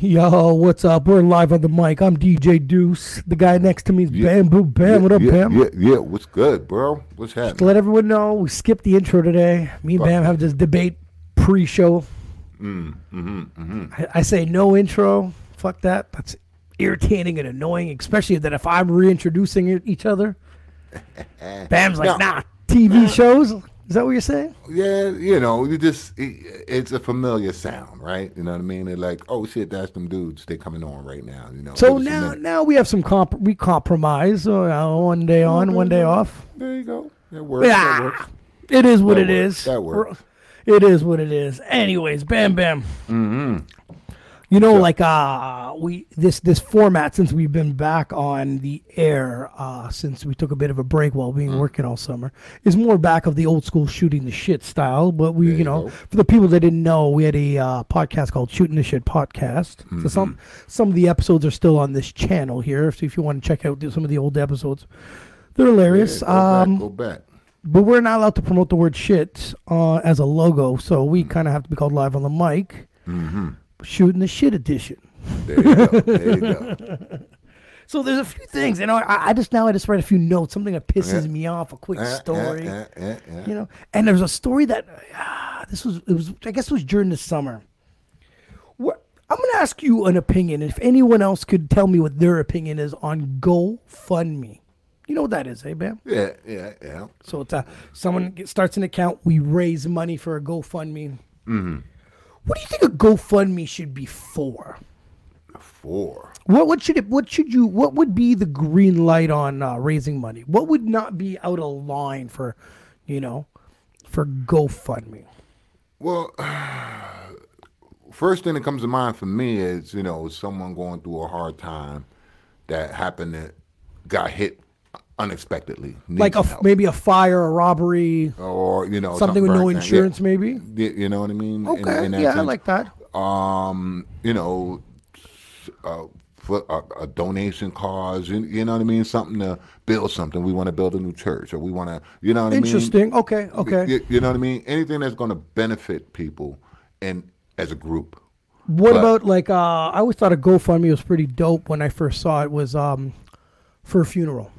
Yo, what's up? We're live on the mic. I'm DJ Duss. The guy next to me is Yeah. Bamboo Bam. what up, yeah, Bam? Yeah, yeah. What's good, bro? What's To happening? let everyone know, we skipped the intro today. Me and. Bam have this debate pre-show. Mm, mm-hmm, I, I say no intro. Fuck that. That's irritating and annoying, especially that if I'm reintroducing each other. Bam's like, No. nah, TV shows. Is that what you're saying? Yeah, you know, you just it, it's a familiar sound, right? You know what I mean? They're like, oh shit, that's them dudes. They're coming on right now. You know. So Give us a now, now we have some comp. We compromise. Uh, one day on, one day off. there you go. That works. That Yeah, works. it is what That it works. is. That works. It is what it is. Anyways, bam, bam. Mm-hmm. You know, like uh, we this this format since we've been back on the air uh, since we took a bit of a break while being Mm. working all summer is more back of the old school shooting the shit style. But we, you you know, go. for the people that didn't know, we had a uh, podcast called Shooting the Shit Podcast. So some Mm-hmm. some of the episodes are still on this channel here. So if you want to check out some of the old episodes, they're hilarious. Yeah, go um, back. Go back. but we're not allowed to promote the word shit uh, as a logo, so Mm. we kind of have to be called live on the mic. Mm-hmm. Shooting the shit edition. There you go. There you go. So there's a few things, you know. I, I just now I just write a few notes, something that pisses Yeah. me off, a quick Uh, uh, story, uh, uh, uh. you know. And there's a story that ah, this was it was I guess it was during the summer. What I'm gonna ask you an opinion. If anyone else could tell me what their opinion is on GoFundMe, you know what that is, eh, Bam? Yeah, yeah, yeah. So it's a someone starts an account. We raise money for a GoFundMe. Mm-hmm. What do you think a GoFundMe should be for? Four. What what should it? What should you? What would be the green light on uh, raising money? What would not be out of line for, you know, for GoFundMe? Well, first thing that comes to mind for me is you know someone going through a hard time that happened that got hit unexpectedly, Like a help. maybe a fire, a robbery, or you know something with no insurance, Yeah. maybe. You know what I mean? Okay, in that yeah, I like that. um, you know, uh, for a, a donation cause, you, you know what I mean? Something to build something. We want to build a new church, or we want to, you know what I mean? Interesting. Okay, okay. You, you know what I mean? Anything that's going to benefit people and as a group. What But- about like uh, I always thought a GoFundMe was pretty dope when I first saw it was um, for a funeral.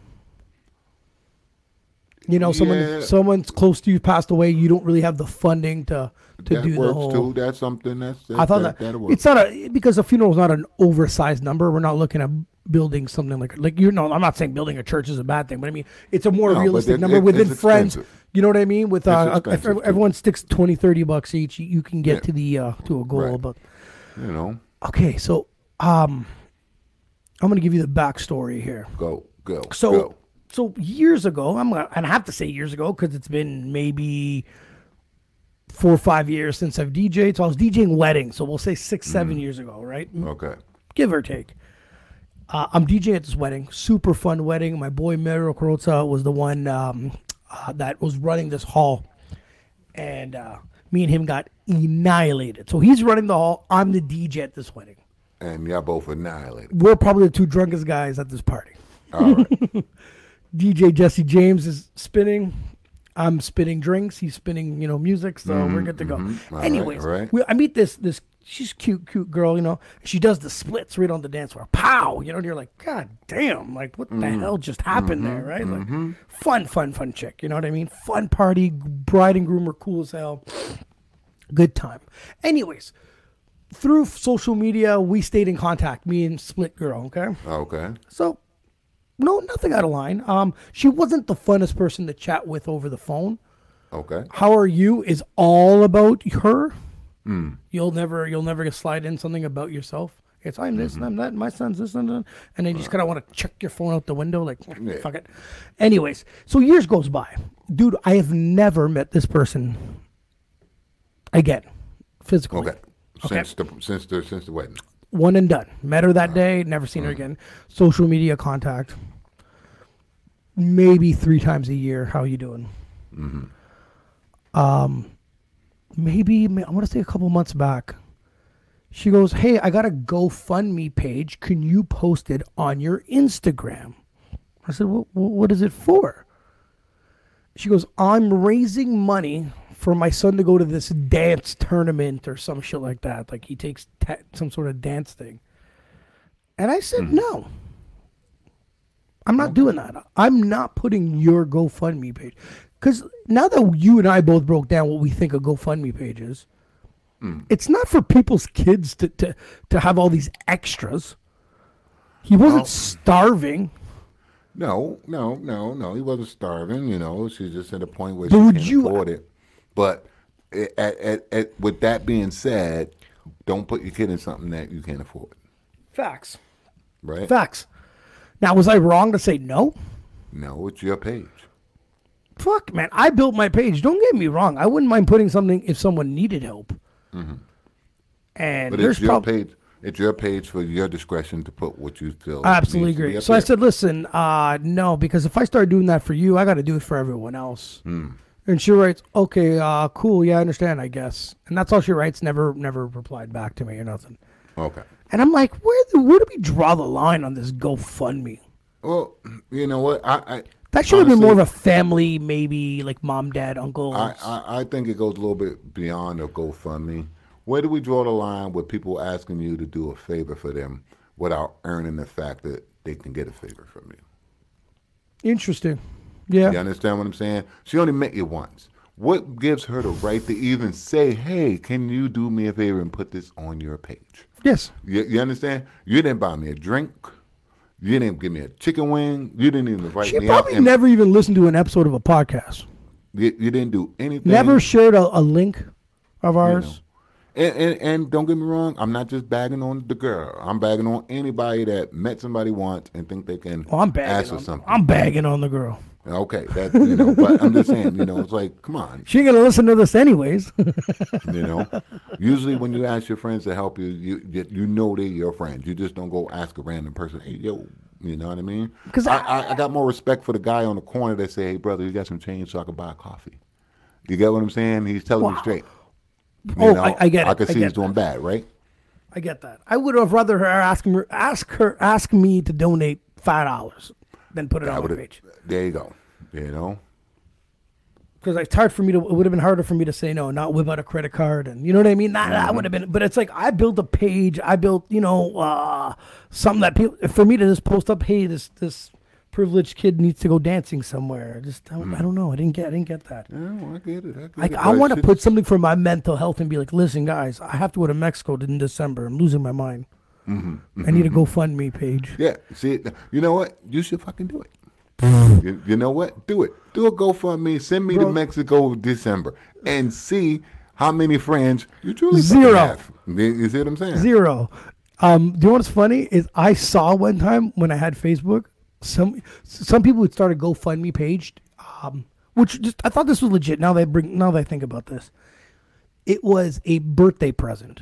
You know, someone Yeah. someone's close to you passed away. You don't really have the funding to to that do works the whole. too. That's something that's. that I thought that, that'll work. it's not a because a funeral is not an oversized number. We're not looking at building something like like you know. I'm not saying building a church is a bad thing, but I mean it's a more No, realistic it- number it- within friends. expensive. You know what I mean? With uh, if everyone sticks 20, 30 bucks each, you, you can get Yeah. to the uh, to a goal. Right. But you know, okay, so um, I'm gonna give you the backstory here. go, go, So go. So years ago, I'm gonna and I have to say years ago because it's been maybe four or five years since I've DJed. So I was DJing weddings. So we'll say six, seven years ago, right? Okay. give or take. Uh, I'm DJing at this wedding, super fun wedding. My boy Mario Carrozza was the one um, uh, that was running this hall, and uh, me and him got annihilated. So he's running the hall. I'm the DJ at this wedding. And y'all both annihilated. We're probably the two drunkest guys at this party. All right. DJ Jesse James is spinning. I'm spinning drinks. He's spinning, you know, music. So we're good to go. mhm. Right, Anyways, right. we, I meet this this she's cute, cute girl. You know, she does the splits right on the dance floor. Pow! You know, and you're like, God damn! Like, what the Mm-hmm. hell just happened there? Right? Like, fun, fun, fun chick. You know what I mean? Fun party. Bride and groom are cool as hell. Good time. Anyways, through social media, we stayed in contact. Me and Split Girl. Okay. okay. So, no, nothing out of line. Um, she wasn't the funnest person to chat with over the phone. Okay. How are you? Is all about her. Hmm. You'll never, you'll never slide in something about yourself. It's I'm this, Mm-hmm. I'm that, my son's this and that, and then you just kind of want to chuck your phone out the window, like Yeah. fuck it. Anyways, so years goes by, dude. I have never met this person again, physically. Okay. Okay. Since the since the since the wedding. One and done. Met her that day, never seen her again. Social media contact, maybe three times a year. How you doing? Um, maybe ma- I want to say a couple months back. She goes, "Hey, I got a GoFundMe page. Can you post it on your Instagram?" I said, "What? What is it for?" She goes, "I'm raising money for my son to go to this dance tournament or some shit like that. Like he takes ta- some sort of dance thing. And I said, mm-hmm. no. I'm not doing that. I'm not putting your GoFundMe page. Because now that you and I both broke down what we think a GoFundMe page is, mm. it's not for people's kids to, to, to have all these extras. He wasn't Well- starving. No, no, no, no. He wasn't starving. You know, she's just at a point where But she would can't you- afford it. But at, at, at, with that being said, don't put your kid in something that you can't afford. Facts. Right? Facts. Now, was I wrong to say no? No, it's your page. Fuck, man. I built my page. Don't get me wrong. I wouldn't mind putting something if someone needed help. And But there's it's your prob- page. It's your page for your discretion to put what you feel. I absolutely needs to be agree. So I said, listen, uh, no, because if I start doing that for you, I got to do it for everyone else. Hmm. And she writes, okay, uh, cool, yeah, I understand, I guess. And that's all she writes. Never, never replied back to me or nothing. Okay. And I'm like, where, the, where do we draw the line on this GoFundMe? Well, you know what? I, I That should have been more of a family, maybe like mom, dad, uncle. I, I, I think it goes a little bit beyond a GoFundMe. Where do we draw the line with people asking you to do a favor for them without earning the fact that they can get a favor from you? Interesting. Yeah. You understand what I'm saying? She only met you once. What gives her the right to even say, "Hey, can you do me a favor and put this on your page?" Yes. You, you understand? You didn't buy me a drink. You didn't give me a chicken wing. You didn't even invite She me out. probably never even listened to an episode of a podcast. You, you didn't do anything. Never shared a, a link of you ours. know. And, and and don't get me wrong, I'm not just bagging on the girl. I'm bagging on anybody that met somebody once and think they can Oh, I'm ask bagging. for On, something. I'm bagging on the girl. Okay, that you know, but I'm just saying, you know, it's like, come on, She ain't gonna listen to this anyways. you know. Usually, when you ask your friends to help you, you you, you know they're your friends. You just don't go ask a random person, hey, yo, you know what I mean? Because I- I, I got more respect for the guy on the corner that say, hey, brother, you got some change so I can buy a coffee. You get what I'm saying? He's telling me straight. Oh, you Oh, I- I get I can see he's doing bad, right? I get that. I would have rather her ask her ask her ask me to donate five dollars than put it I on my would've- page. There you go. You know. Because it's hard for me to. It would have been harder for me to say no, not whip out a credit card, and you know what I mean. That, that Mm-hmm. would have been. But it's like I built a page. I built, you know, uh, something that people for me to just post up. Hey, this this privileged kid needs to go dancing somewhere. Just I, Mm. I don't know. I didn't get. I didn't get that. Yeah, I get it. I. I want to put something for my mental health and be like, listen, guys, I have to go to Mexico in December. I'm losing my mind. Mm-hmm. I need a GoFundMe page. Yeah. See, you know what? You should fucking do it. You, you know what? Do it. Do a GoFundMe. Send me to Bro. Mexico December and see how many friends you truly Zero. have. You you see what I'm saying? Zero. Um, do you know what's funny is I saw one time when I had Facebook, some some people would start a GoFundMe page, um, which just I thought this was legit. Now they bring now that I think about this, it was a birthday present.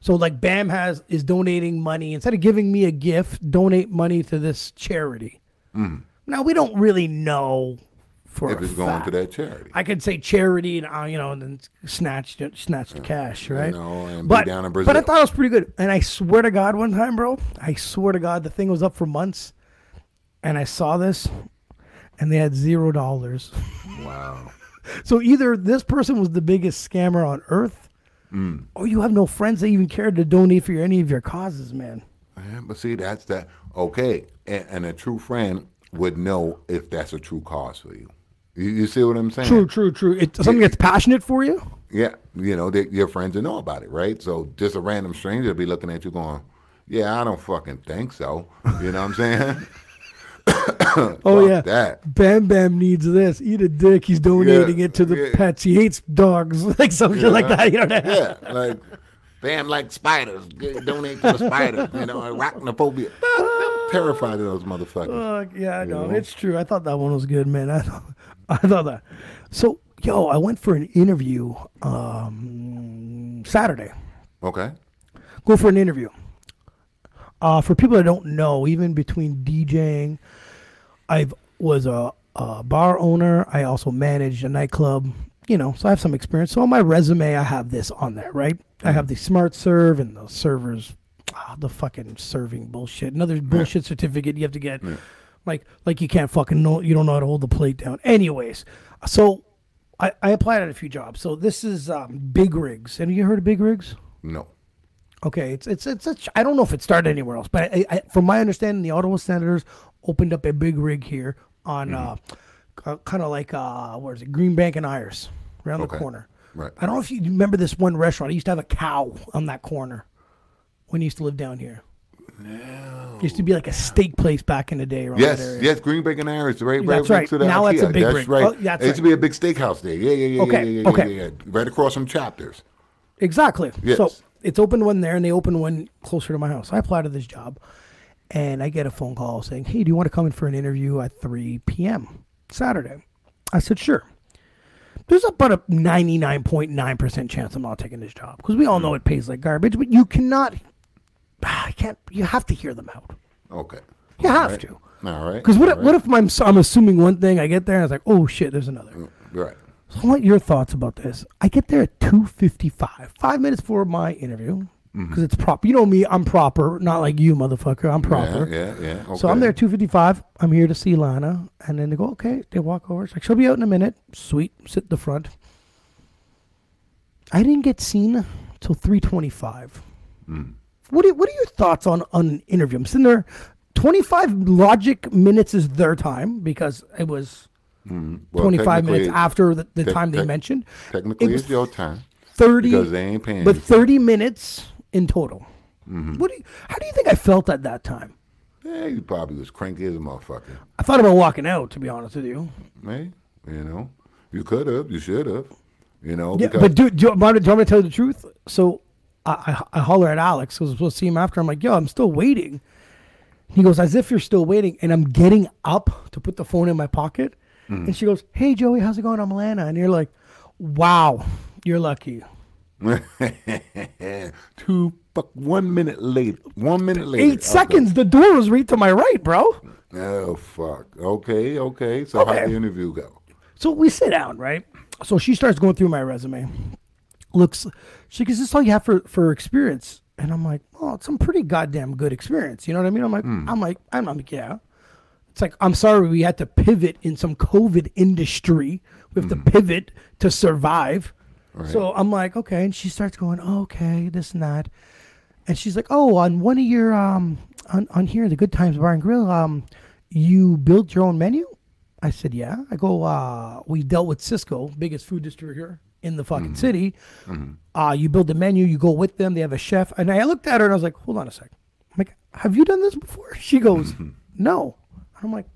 So like Bam has is donating money instead of giving me a gift, donate money to this charity. Now we don't really know for. If it's going to that charity. I could say charity and uh, you know, and then snatch snatch the cash, right? You know, and be but down in Brazil. but I thought it was pretty good. And I swear to God, one time, bro, I swear to God, the thing was up for months, and I saw this, and they had zero dollars. Wow. So either this person was the biggest scammer on earth, Mm. or you have no friends that even care to donate for your, any of your causes, man. Yeah, but see, that's that. Okay, and, and a true friend would know if that's a true cause for you. You, you see what I'm saying? True, true, true. It's something that's passionate for you. Yeah, you know, they, your friends will know about it, right? So just a random stranger will be looking at you going, "Yeah, I don't fucking think so." You know what I'm saying? Oh yeah, that. Bam Bam needs this. Eat a dick. He's donating Yeah, it to the yeah. pets. He hates dogs, like some shit like that. You know what I mean? Yeah, like Bam like spiders. Donate to the spider. You know, arachnophobia. Terrified of those motherfuckers. Fuck, yeah, I know. know? It's true. I thought that one was good, man. I thought, I thought that. So, yo, I went for an interview um, Saturday. Okay. Go for an interview. Uh, for people that don't know, even between DJing, I was a, a bar owner. I also managed a nightclub. You know, so I have some experience. So on my resume, I have this on there, right? I have the smart serve and the servers, ah, the fucking serving bullshit. Another bullshit certificate you have to get, like like you can't fucking know you don't know how to hold the plate down. Anyways, so I, I applied at a few jobs. So this is um, Big Rigs. Have you heard of Big Rigs? No. Okay, it's it's it's. it's I don't know if it started anywhere else, but I, I, from my understanding, the Ottawa Senators opened up a big rig here on uh, kind of like uh, where is it, Greenbank and Iris, around Okay. the corner. Right. I don't know if you remember this one restaurant. I used to have a cow on that corner when I used to live down here. No. Used to be like a steak place back in the day around that Yes, area. yes, Greenbank and Iris, right, right That's right. Now that's a IKEA. big That's rig. right. Oh, that's it used to be a big steakhouse there. Yeah, yeah, yeah, Okay, yeah, yeah, okay. yeah, yeah. Right across from Chapters. Exactly. Yes. So it's opened one there, and they opened one closer to my house. I applied to this job, and I get a phone call saying, "Hey, do you want to come in for an interview at 3 p.m. Saturday?" I said, "Sure." There's about a 99.9% chance I'm not taking this job because we all know it pays like garbage, but you cannot, I can't, you have to hear them out. Okay. You have Right. to. All right. Because what, if what if I'm, I'm assuming one thing, I get there and it's like, oh shit, there's another. Right. So I want your thoughts about this. I get there at two fifty five, five minutes before my interview, because Mm-hmm. it's proper. You know me, I'm proper, not like you, motherfucker. I'm proper. Yeah, yeah, yeah. Okay. So I'm there two fifty five. I'm here to see Lana, and then they go, okay. They walk over. It's like she'll be out in a minute. Sweet, sit in the front. I didn't get seen till three twenty five. Mm. What are, what are your thoughts on on an interview? I'm sitting there. Twenty five logic minutes is their time because it was Mm. Well, 25 minutes after the, the tec- time they tec- mentioned. Technically, It was it's your time 30 because they ain't paying but you. 30 minutes in total. Mm-hmm. What do you, how do you think I felt at that time? Yeah, you probably was cranky as a motherfucker. I thought about walking out to be honest with you. Hey, you know, you could have, you should have, you know, Yeah, because but do, do, you want do you want me to tell you the truth? So I, I, I holler at Alex because I was supposed to see him after. I'm like, yo, I'm still waiting. He goes, as if you're still waiting. And I'm getting up to put the phone in my pocket. Mm-hmm. And she goes, hey, Joey, how's it going? I'm Lana. And you're like, wow, you're lucky. two fuck one minute late, one minute later, Eight seconds. The door was right to my right, bro. Oh fuck. Okay, okay. So how Okay. did the interview go? So we sit down, right? So she starts going through my resume. Looks, she goes, "Is this all you have for for experience?" And I'm like, "Oh, it's some pretty goddamn good experience." You know what I mean? I'm like, hmm. I'm like, I'm, like, yeah. It's like I'm sorry we had to pivot in some COVID industry. We have to hmm. pivot to survive. So I'm like, okay. And she starts going, oh, okay, this and that. And she's like, oh, on one of your um on, on here, the Good Times Bar and Grill, um, you built your own menu? I said, yeah. I go, uh, we dealt with Sysco, biggest food distributor in the fucking city. Uh, you build the menu, you go with them, they have a chef. And I looked at her and I was like, hold on a sec. I'm like, have you done this before? She goes, no. I'm like,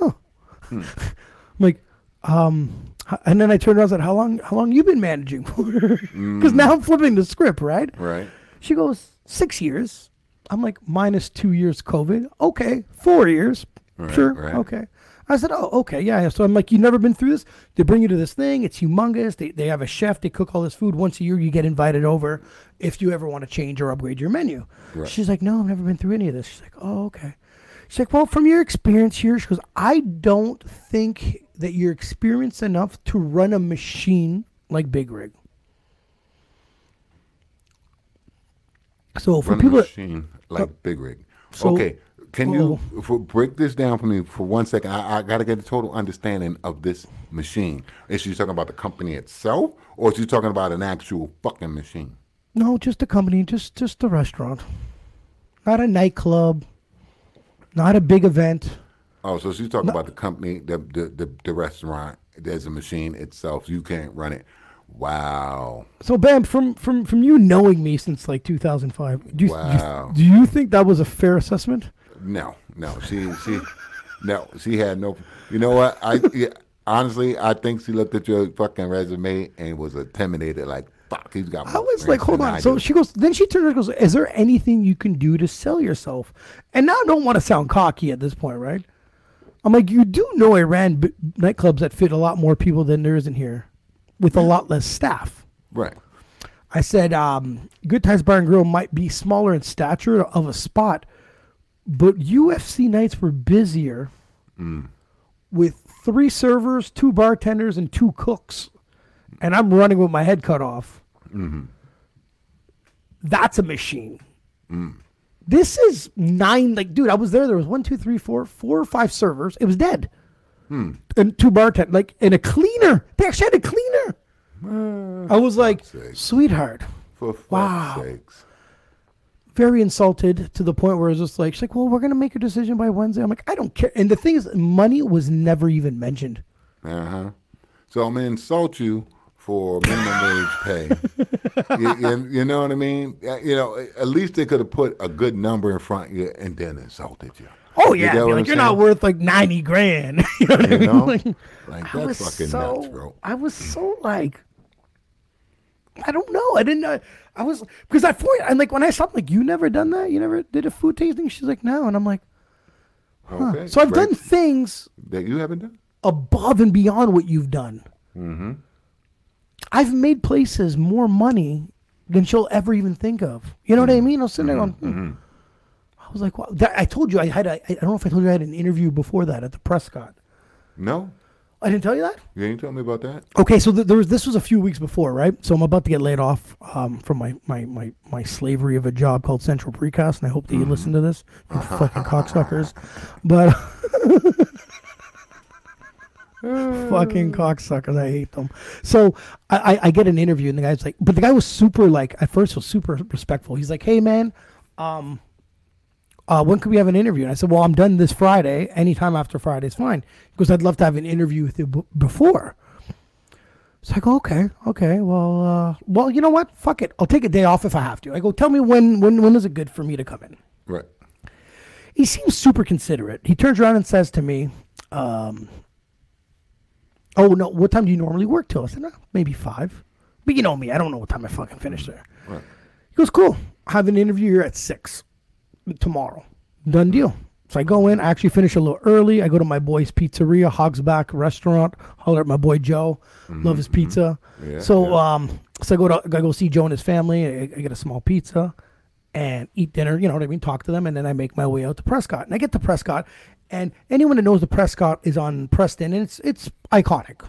oh. I'm like, um, and then I turned around and said, how long, how long you been managing for? Because now I'm flipping the script, right? Right. She goes, six years. I'm like, minus two years COVID. Okay, four years. Right, sure. right. Okay. I said, oh, okay, yeah, yeah. So I'm like, you've never been through this? They bring you to this thing. It's humongous. They, they have a chef. They cook all this food. Once a year, you get invited over if you ever want to change or upgrade your menu. Right. She's like, no, I've never been through any of this. She's like, oh, okay. She's like, well, from your experience here, she goes, I don't think that you're experienced enough to run a machine like Big Rig. So for Run a people, machine like uh, Big Rig. so- okay. Can you oh. for, break this down for me for one second? I, I got to get a total understanding of this machine. Is she talking about the company itself, or is she talking about an actual fucking machine? no, just the company, just just the restaurant, not a nightclub, not a big event. Oh, so she's talking about the company, the, the the the restaurant. There's a machine itself. You can't run it. Wow. So, Bam, from from from you knowing me since like 2005, do you, Wow. do you think that was a fair assessment? No, no. She she no. She had no. You know what? I yeah, honestly, I think she looked at your fucking resume and was intimidated. Like fuck, he's got. I was like, hold on. I So do. she goes, then she turns and goes, Is there anything you can do to sell yourself? And now I don't want to sound cocky at this point, right? I'm like, you do know I ran b- nightclubs that fit a lot more people than there is in here with a lot less staff. right. I said, um, Good Times Bar and Grill might be smaller in stature of a spot, but UFC nights were busier mm. with three servers, two bartenders, and two cooks. And I'm running with my head cut off. Mm-hmm. That's a machine. Mm. This is nine. Like, dude, I was there. There was one, two, three, four, four or five servers. It was dead. and two bartenders, like and a cleaner. They actually had a cleaner. I was like, sake. sweetheart, For fuck's Wow. sakes. very insulted to the point where I was just like, she's like, well, we're gonna make a decision by Wednesday. I'm like, I don't care. And the thing is, money was never even mentioned. Uh huh. So I'm gonna insult you for minimum wage pay. you, you- you know what I mean? Uh, You know, at least they could have put a good number in front of you and then insulted you. Oh yeah, like you're not worth like ninety grand. you know what I You mean? know? Like, Like I that's was fucking so, nuts, bro. I was so like, I don't know. I didn't know. I was because I thought, and like when I stopped, like you never done that. You never did a food tasting. She's like, no, and I'm like, Okay. so I've done things that you haven't done. above and beyond what you've done. Mm-hmm. I've made places more money than she'll ever even think of. You know what I mean? I was sitting there going, hmm. I was like, wow. That, I told you I had. A, I don't know if I told you I had an interview before that at the Prescott. No, I didn't tell you that. you didn't tell me about that. Okay, so th- there was this was a few weeks before, right? So I'm about to get laid off um, from my, my, my, my slavery of a job called Central Precast, and I hope that you listen to this, you fucking cocksuckers. But fucking cocksuckers, I hate them. So I, I, I get an interview, and the guy's like, but the guy was super like at first was super respectful. He's like, hey man, um, uh, when could we have an interview? And I said, well, I'm done this Friday. Anytime after Friday is fine. Because I'd love to have an interview with you b- before. It's like, okay, okay, well, uh, well, you know what? Fuck it. I'll take a day off if I have to. I go, tell me when, when, when is it good for me to come in? Right. He seems super considerate. He turns around and says to me, um, oh, no, what time do you normally work till? I said, no, maybe five. But you know me, I don't know what time I fucking finish there. Right. He goes, cool. I have an interview here at six tomorrow. Done deal. So I go in. I actually finish a little early. I go to my boy's pizzeria, Hogsback Restaurant. Holler at my boy Joe. Mm-hmm, Love his pizza. Mm-hmm. Yeah, so yeah. um, so I go to I go see Joe and his family. I, I get a small pizza and eat dinner. You know what I mean? Talk to them, and then I make my way out to Prescott. And I get to Prescott, and anyone that knows the Prescott is on Preston, and it's it's iconic.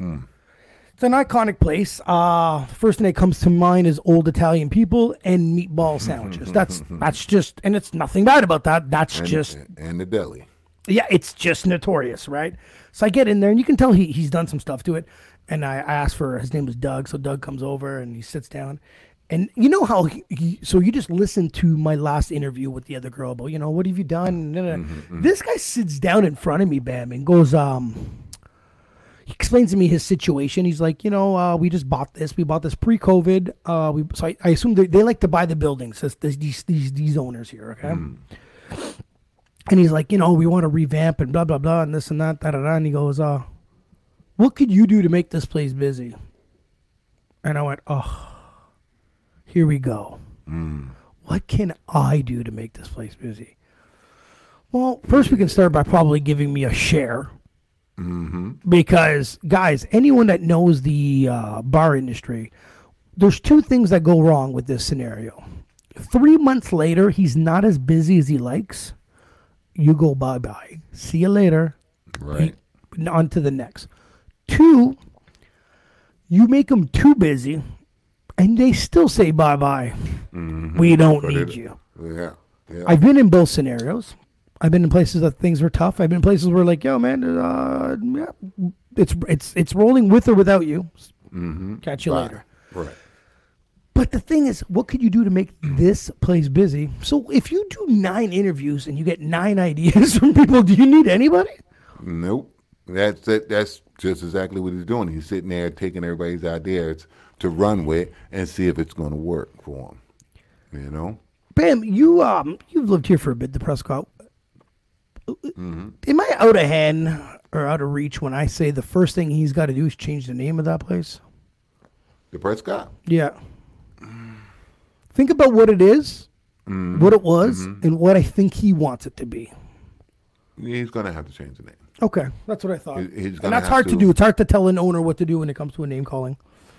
It's an iconic place. Uh, first thing that comes to mind is old Italian people and meatball sandwiches. That's that's just, and it's nothing bad about that. That's And, just, and the deli. yeah, it's just notorious, right? So I get in there, and you can tell he he's done some stuff to it. And I, I asked for his name was Doug, so Doug comes over and he sits down. And you know how he, he so you just listened to my last interview with the other girl about you know what have you done? Da, da. This guy sits down in front of me, bam, and goes um he explains to me his situation. He's like, you know, uh, we just bought this. We bought this pre-COVID. Uh, we so I, I assume they, they like to buy the buildings. This, this, these these these owners here, okay. And he's like, you know, we want to revamp and blah blah blah and this and that, da da da. And he goes, uh, what could you do to make this place busy? And I went, oh, here we go. What can I do to make this place busy? Well, first we can start by probably giving me a share. Because guys anyone that knows the uh, bar industry there's two things that go wrong with this scenario. Three months later he's not as busy as he likes. You go bye-bye. See you later. Right. He- on to the next. Two you make them too busy and they still say bye-bye we don't But need it- you Yeah. Yeah. I've been in both scenarios. I've been in places that things were tough. I've been in places where like, yo, man, uh, yeah, it's it's it's rolling with or without you. Catch you Right. later. Right. But the thing is, what could you do to make this place busy? So if you do nine interviews and you get nine ideas from people, do you need anybody? Nope. That's it. That's just exactly what he's doing. He's sitting there taking everybody's ideas to run with and see if it's going to work for him. You know. Bam, you um you've lived here for a bit, the Prescott. Mm-hmm. Am I out of hand or out of reach when I say the first thing he's got to do is change the name of that place? The Prescott. Yeah. Think about what it is, Mm-hmm. what it was, and what I think he wants it to be. He's going to have to change the name. Okay, that's what I thought. He- and that's hard to. to. do. It's hard to tell an owner what to do when it comes to a name calling.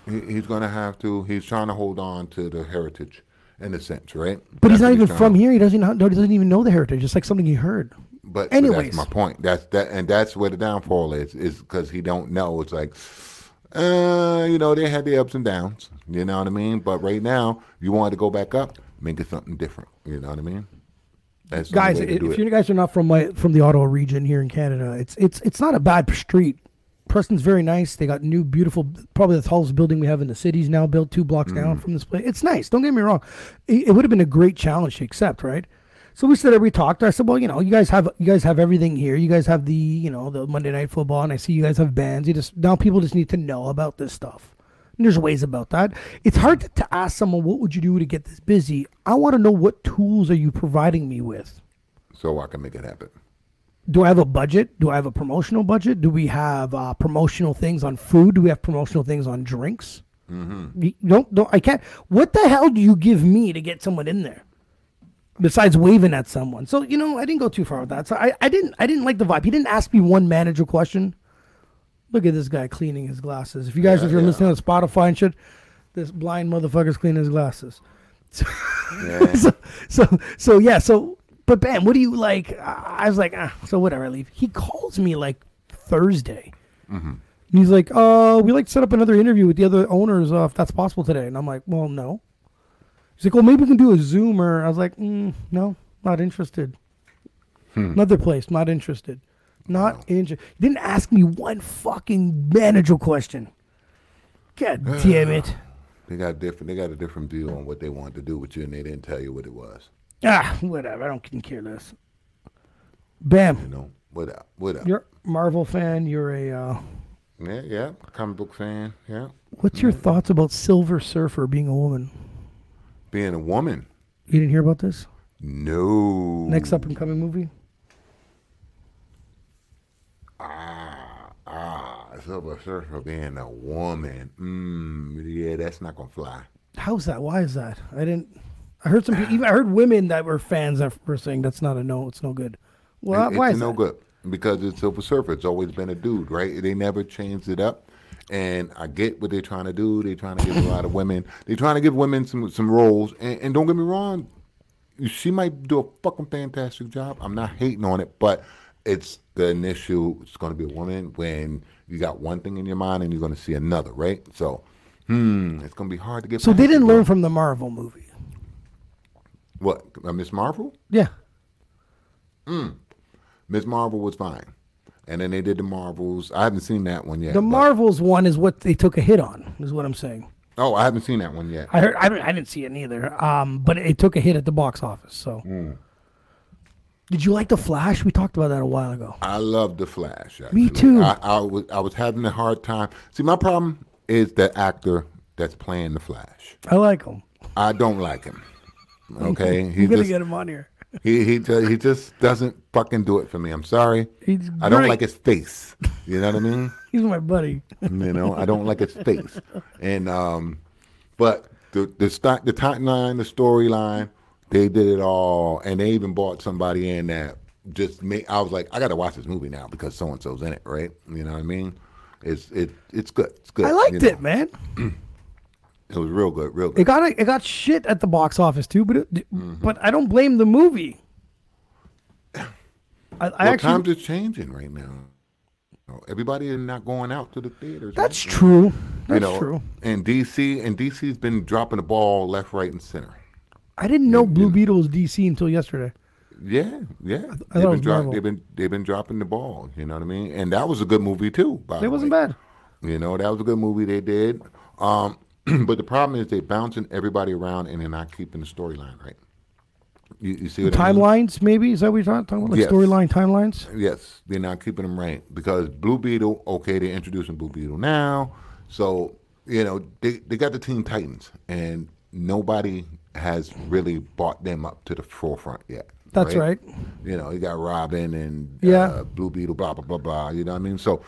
He, he's going to have to. He's trying to hold on to the heritage, in a sense, right? But he's not even trying from to- here. He doesn't. Know, he doesn't even know the heritage. It's like something he heard. But, but Anyways. that's my point. That's that, and that's where the downfall is. Is because he don't know. It's like, uh, you know, they had the ups and downs. You know what I mean? But right now, you want to go back up, make it something different. You know what I mean? That's guys, if you guys are not from my from the Ottawa region here in Canada, it's it's it's not a bad street. Preston's very nice. They got new, beautiful, probably the tallest building we have in the city's now built two blocks down Mm. from this place. It's nice. Don't get me wrong. It, it would have been a great challenge to accept, right? So we said there, we talked. I said, well, you know, you guys have you guys have everything here. You guys have the you know the Monday Night Football, and I see you guys have bands. You just now people just need to know about this stuff. And there's ways about that. It's hard to, to ask someone what would you do to get this busy. I want to know what tools are you providing me with so I can make it happen. Do I have a budget? Do I have a promotional budget? Do we have uh, promotional things on food? Do we have promotional things on drinks? Mm-hmm. You don't, don't, I can't. What the hell do you give me to get someone in there? Besides waving at someone, so you know I didn't go too far with that. So I, I didn't I didn't like the vibe. He didn't ask me one manager question. Look at this guy cleaning his glasses. If you guys, Yeah, if you're yeah. listening to Spotify and shit, this blind motherfucker's cleaning his glasses. Yeah. so, so, so yeah. So, but bam, what do you like? I was like, ah, so whatever. I leave. He calls me like Thursday. Mm-hmm. And he's like, uh, we like to set up another interview with the other owners, uh, if that's possible today. And I'm like, well, no. He's like, well, maybe we can do a Zoom. Or I was like, mm, no, not interested. Hmm. Another place, not interested. Not interested. Didn't ask me one fucking manager question. God damn it. They got different. They got a different view on what they wanted to do with you, and they didn't tell you what it was. Ah, whatever. I don't can care less. Bam. You know, what up? What up? You're a Marvel fan. You're a. Uh, Yeah, yeah. Comic book fan. Yeah. what's your thoughts about Silver Surfer being a woman? Being a woman. You didn't hear about this? No. Next up and coming movie. Ah, ah. Silver Surfer being a woman. Mm, yeah, that's not gonna fly. How's that? Why is that? I didn't. I heard some. people. Even I heard women that were fans that were saying that's not a no. It's no good. Well, It- why it's is no that? good because it's Silver Surfer. It's always been a dude, right? They never changed it up. And I get what they're trying to do. They're trying to give a lot of women. They're trying to give women some some roles. And, and don't get me wrong, she might do a fucking fantastic job. I'm not hating on it, but it's the initial. It's going to be a woman when you got one thing in your mind and you're going to see another, right? So, hmm, it's going to be hard to get. So they didn't learn from the Marvel movie. What uh, Ms. Marvel. Yeah. Ms. Marvel was fine, and then they did the Marvels. I haven't seen that one yet. The but- Marvels one is what they took a hit on. Is what I'm saying. Oh, I haven't seen that one yet. I heard. I, I didn't see it neither. Um, but it took a hit at the box office. So. Hmm. Did you like the Flash? We talked about that a while ago. I love the Flash. Me too. I, I was I was having a hard time. See, my problem is the actor that's playing the Flash. I like him. I don't like him. Okay, he I'm gonna just get him on here. he he he just doesn't fucking do it for me. I'm sorry. He's I don't great. like his face. You know what I mean? He's my buddy. You know, I don't like his face. And um, but the the st- the timeline, the storyline, they did it all, and they even brought somebody in that just made. I was like, I got to watch this movie now because so and so's in it, right? You know what I mean? It's it it's good. It's good. I you liked know. it, man. It was real good, real good. It got it got shit at the box office too, but it, Mm-hmm. but I don't blame the movie. I, I well, actually times are changing right now. Everybody is not going out to the theaters. that's right? true. You That's know, true. And DC and DC's been dropping the ball left, right, and center. I didn't know Blue Beetle was DC until yesterday. Yeah, yeah. thought it they've, been Marvel. they've been they've been dropping the ball. You know what I mean? And that was a good movie too. By It wasn't way. bad. You know that was a good movie they did. Um, but the problem is they're bouncing everybody around and they're not keeping the storyline right. You, you see what I mean? Timelines, maybe is that what you're talking about? Like Yes. storyline timelines. Yes, they're not keeping them right because Blue Beetle. Okay, they're introducing Blue Beetle now, so you know they they got the Teen Titans, and nobody has really brought them up to the forefront yet. That's right. You know, you got Robin and Yeah. uh, Blue Beetle, blah blah blah blah. You know what I mean? So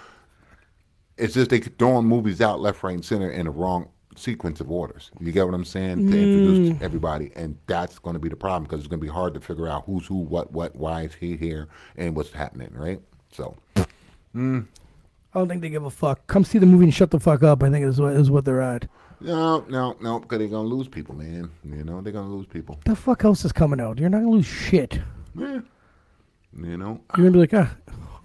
it's just they throwing movies out left, right, and center in the wrong sequence of orders. You get what I'm saying? To introduce Mm. everybody, and that's going to be the problem because it's going to be hard to figure out who's who, what, what, why is he here, and what's happening, right? So I don't think they give a fuck. Come see the movie and shut the fuck up. I think is what is what they're at. no, no, no, because they're going to lose people, man. You know, they're going to lose people. The fuck else is coming out? You're not gonna lose shit. Yeah. You know, You're gonna be like, ah,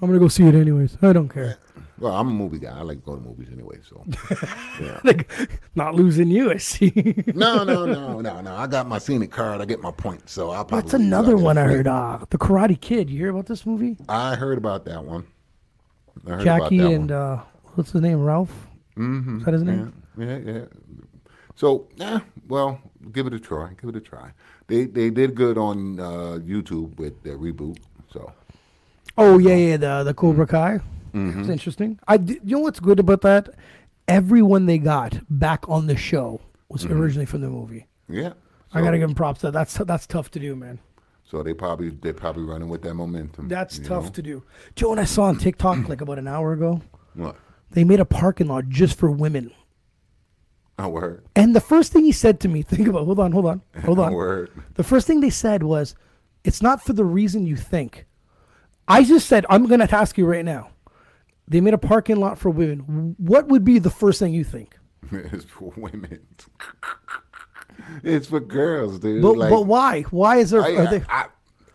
I'm gonna go see it anyways. I don't care. Well, I'm a movie guy. I like to go to movies anyway. So, yeah. like, not losing you, I see. No, no, no, no, no. I got my scenic card. I get my points. So I'll probably. That's another I'll one I heard. Uh, the Karate Kid. You hear about this movie? I heard about that one. I heard Jackie about that and one. uh, what's his name? Ralph. Mm-hmm. Is that his name? Yeah, yeah. So, yeah, well, give it a try. Give it a try. They they did good on uh, YouTube with their reboot. So, Oh yeah, yeah. The the Cobra Mm-hmm. It's interesting. I d- you know what's good about that? Everyone they got back on the show was originally from the movie. yeah. I gotta give them props. That. That's that's tough to do, man. So they probably they probably running with that momentum. That's tough know? to do. Joe what I saw on TikTok like about an hour ago? What? They made a parking lot just for women. Oh, word. And the first thing he said to me, think about, hold on, hold on, hold on. Word. The first thing they said was, it's not for the reason you think. I just said, I'm going to ask you right now. They made a parking lot for women. What would be the first thing you think? it's for women. it's for girls, dude. But, like, but why? Why is there? I, are they, I,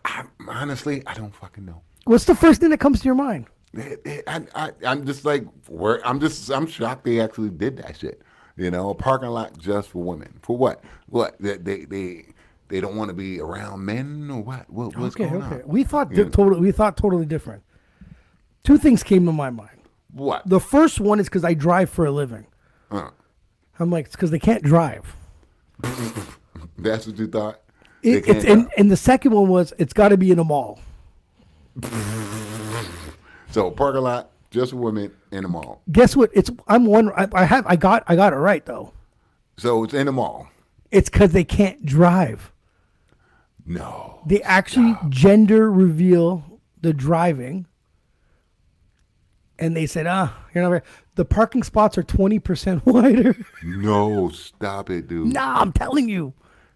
I, honestly, I don't fucking know. what's the first thing that comes to your mind? I, I, I'm just like, where, I'm just, I'm shocked they actually did that shit. You know, a parking lot just for women. For what? What? They, they, they, they don't want to be around men or what? what what's okay, going okay. on? We thought di- totally. We thought totally different. Two things came to my mind. What? The first one is because I drive for a living. Uh, I'm like, it's because they can't drive. that's what you thought? It, it's, and, and the second one was, it's got to be in a mall. So parking lot just women in the mall. Guess what? It's I'm one. I, I have. I got. I got it right though. So it's in the mall. It's because they can't drive. No. They actually gender reveal the driving, and they said, "Ah, you're not." Right. The parking spots are twenty percent wider. No, stop it, dude. nah, I'm telling you.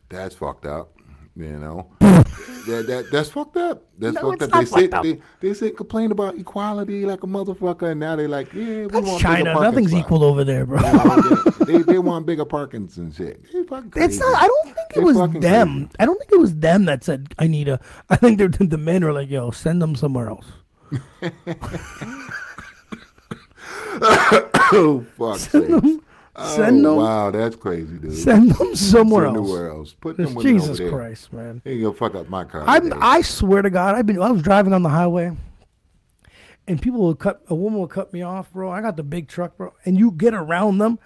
That's fucked up. You know, that, that that's fucked up. That's No, fucked up. They fucked said up. they they said complain about equality like a motherfucker, and now they like, yeah, we That's want China. bigger parking That's China. Nothing's spots. equal over there, bro. they they want bigger parkings and shit. It's not. I don't think it was them. crazy. I don't think it was them that said, "I need a." I think they're, the men are like, "Yo, send them somewhere else." Oh fuck! Send oh, them. Wow, that's crazy, dude. Send them somewhere Send else. Somewhere else. Put them Jesus. Christ, man. They gonna fuck up my car. I'm. I swear to God, I've been. I was driving on the highway, and people will cut. A woman will cut me off, bro. I got the big truck, bro, and you get around them,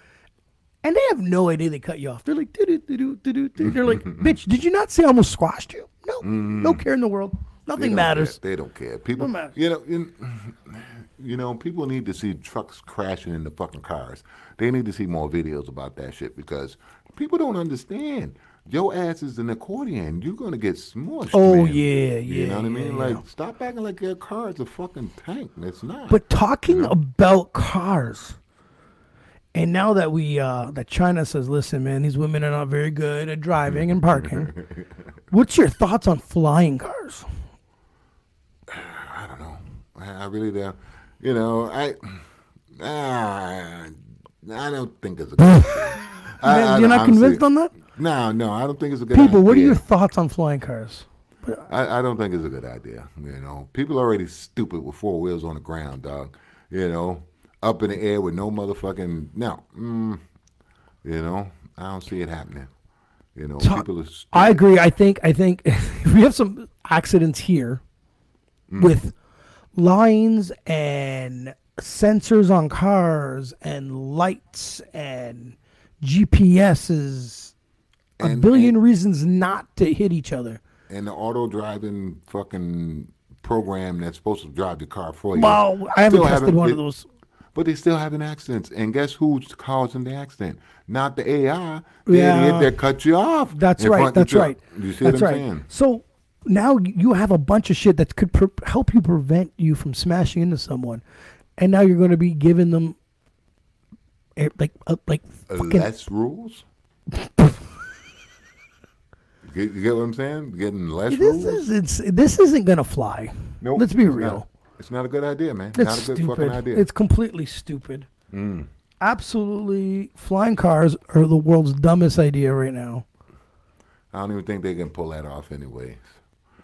and they have no idea they cut you off. They're like, doo doo doo doo doo. They're like, bitch, did you not see I almost squashed you? No, mm. no care in the world. They Nothing don't matters. Care. They don't care. People, you know, you, you know, people need to see trucks crashing into fucking cars. They need to see more videos about that shit because people don't understand. Your ass is an accordion. You're gonna get smushed. Oh, man. yeah, You know yeah, what I mean? yeah. Like, stop acting like your car is a fucking tank. It's not. But talking about cars, and now that we uh that China says, listen, man, these women are not very good at driving and parking. what's your thoughts on flying cars? I. I, really don't. You know, I. Ah, I don't think it's a good. idea. I- I- you're not honestly- convinced on that? No, no, I don't think it's a good idea. People, idea. what are your thoughts on flying cars? I, I don't think it's a good idea. You know, people are already stupid with four wheels on the ground, dog. You know, up in the air with no motherfucking no. Mm, you know, I don't see it happening. You know, people are. Stupid. I agree. I think I think we have some accidents here Mm. with lines and sensors on cars and lights and GPSs, a And- billion reasons not to hit each other. and the auto driving fucking program that's supposed to drive the car for you. Wow, I haven't still tested haven't- one they- of those. But they still having accidents, and guess who's causing the accident? Not the AI. The Yeah. idiot that cut you off. That's right. front of the That's right. You see that's what I'm right. saying? So now you have a bunch of shit that could pre- help you prevent you from smashing into someone, and now you're going to be giving them like uh, like fucking less rules. get, you get what I'm saying? Getting less This rules. is it's, this isn't gonna fly. Nope, Let's be it's real. Not. It's not a good idea, man. It's not a good stupid. fucking idea. It's completely stupid. Absolutely, flying cars are the world's dumbest idea right now. I don't even think they can pull that off, anyways.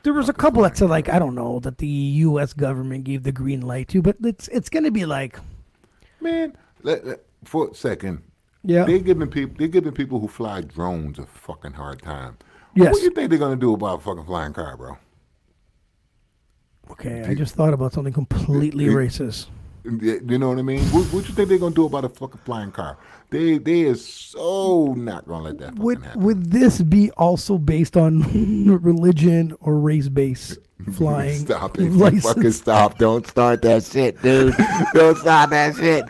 There was a couple that said like I don't know that the U.S. government gave the green light to, but it's it's gonna be like Man, let, let- for a second. Yeah. they're giving people they're giving people who fly drones a fucking hard time. Yes. What do you think they're gonna do about a fucking flying car, bro? Okay, I just thought about something completely It- racist. You know what I mean? What, what you think they're gonna do about a fucking flying car? They they is so not gonna let that Would happen. would this be also based on religion or race based flying Stop it. License? Fucking stop. Don't start that shit, dude. Don't start that shit.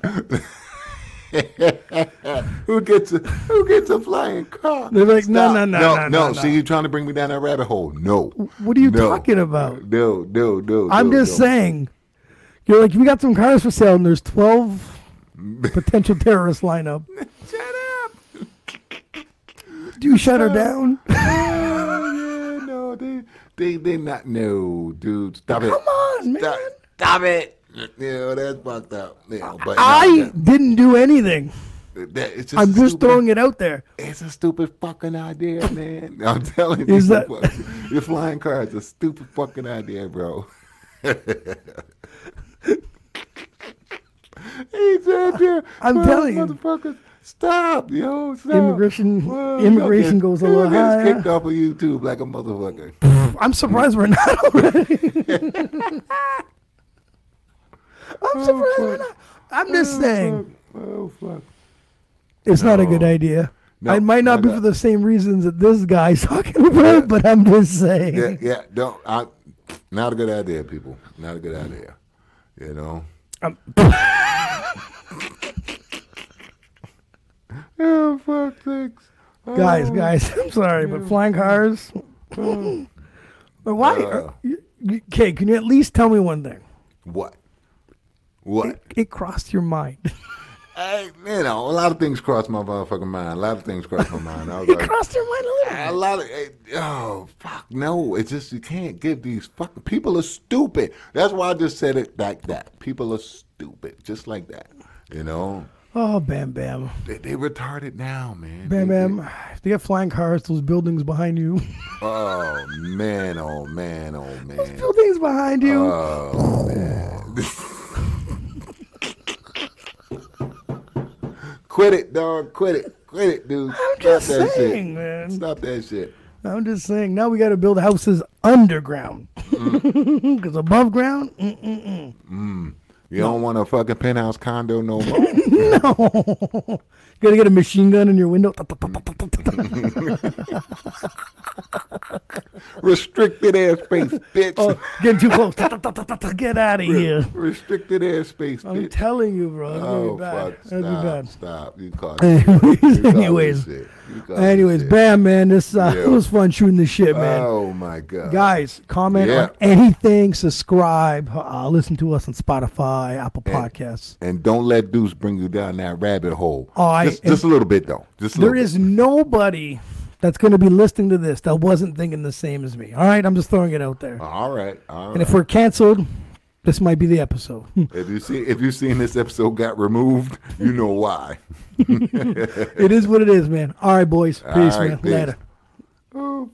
who gets a who gets a flying car? They're like, no, no, no, no, no, no, See, you're trying to bring me down that rabbit hole. No. What are you No. talking about? No, no, no. I'm no, just saying. You're like, we got some cars for sale, and there's 12 potential terrorists line up. Shut up. Do you shut her down? Oh, yeah, no, they they they not no, dude. Stop it. Come on, man. Stop, stop it. Yeah, that's fucked up. Yeah, but I didn't do anything. that, just I'm just stupid. throwing it out there. It's a stupid fucking idea, man. I'm telling Is you, that- your flying car is a stupid fucking idea, bro. He's out there. I'm Well, telling you. motherfuckers, stop, yo, stop. Immigration- Well, immigration goes a little higher. kicked off of YouTube like a motherfucker. I'm surprised we're not already. I'm oh, surprised we're not. I'm oh, just saying, Oh fuck. it's not a good idea. No, it might not be for the same reasons that this guy's talking about, but I'm just saying. Yeah, yeah. Don't. I, not a good idea, people. Not a good idea. You know. Um, oh fuck guys, Oh. guys, I'm sorry, but flying cars. but why? Uh. Okay, can you at least tell me one thing? What? What? It, it crossed your mind. I, you know, a lot of things cross my motherfucking mind. A lot of things cross my mind. I was like, crossed your mind a little. a lot of eh, oh fuck no! It's just you can't give these fucking people are stupid. That's why I just said it like that. People are stupid, just like that. You know, Oh, bam, bam, they, they retarded now, man. bam, They- bam. If they got flying cars, those buildings behind you, oh man, oh man, oh man. Those buildings behind you. Oh man. Quit it, dog. Quit it. Quit it, dude. I'm just Stop that saying, shit. man. Stop that shit. I'm just saying. Now we got to build houses underground, Mm. because above ground, mm, You don't want a fucking penthouse condo no more. no. Got to get a machine gun in your window. Restricted airspace, bitch. oh, getting too close. Get out of here. Restricted airspace, I'm telling you, bro. It's Oh be bad. fuck! That'd be Stop! bad. Stop! You caught caught anyways, this shit. You caught anyways, bam, man. This uh, Yeah. it was fun shooting the shit, man. Oh my god! Guys, comment Yeah. on anything. Subscribe. Uh, listen to us on Spotify, Apple Podcasts. And don't let Duss bring you down that rabbit hole. All right, just, just a little bit though. Just a There is nobody that's going to be listening to this that wasn't thinking the same as me. All right, I'm just throwing it out there. All right. All And right. if we're canceled, this might be the episode. if you see if you've seen this episode got removed, you know why. it is what it is, man. All right, boys. Peace, man. Peace. Later. Oh.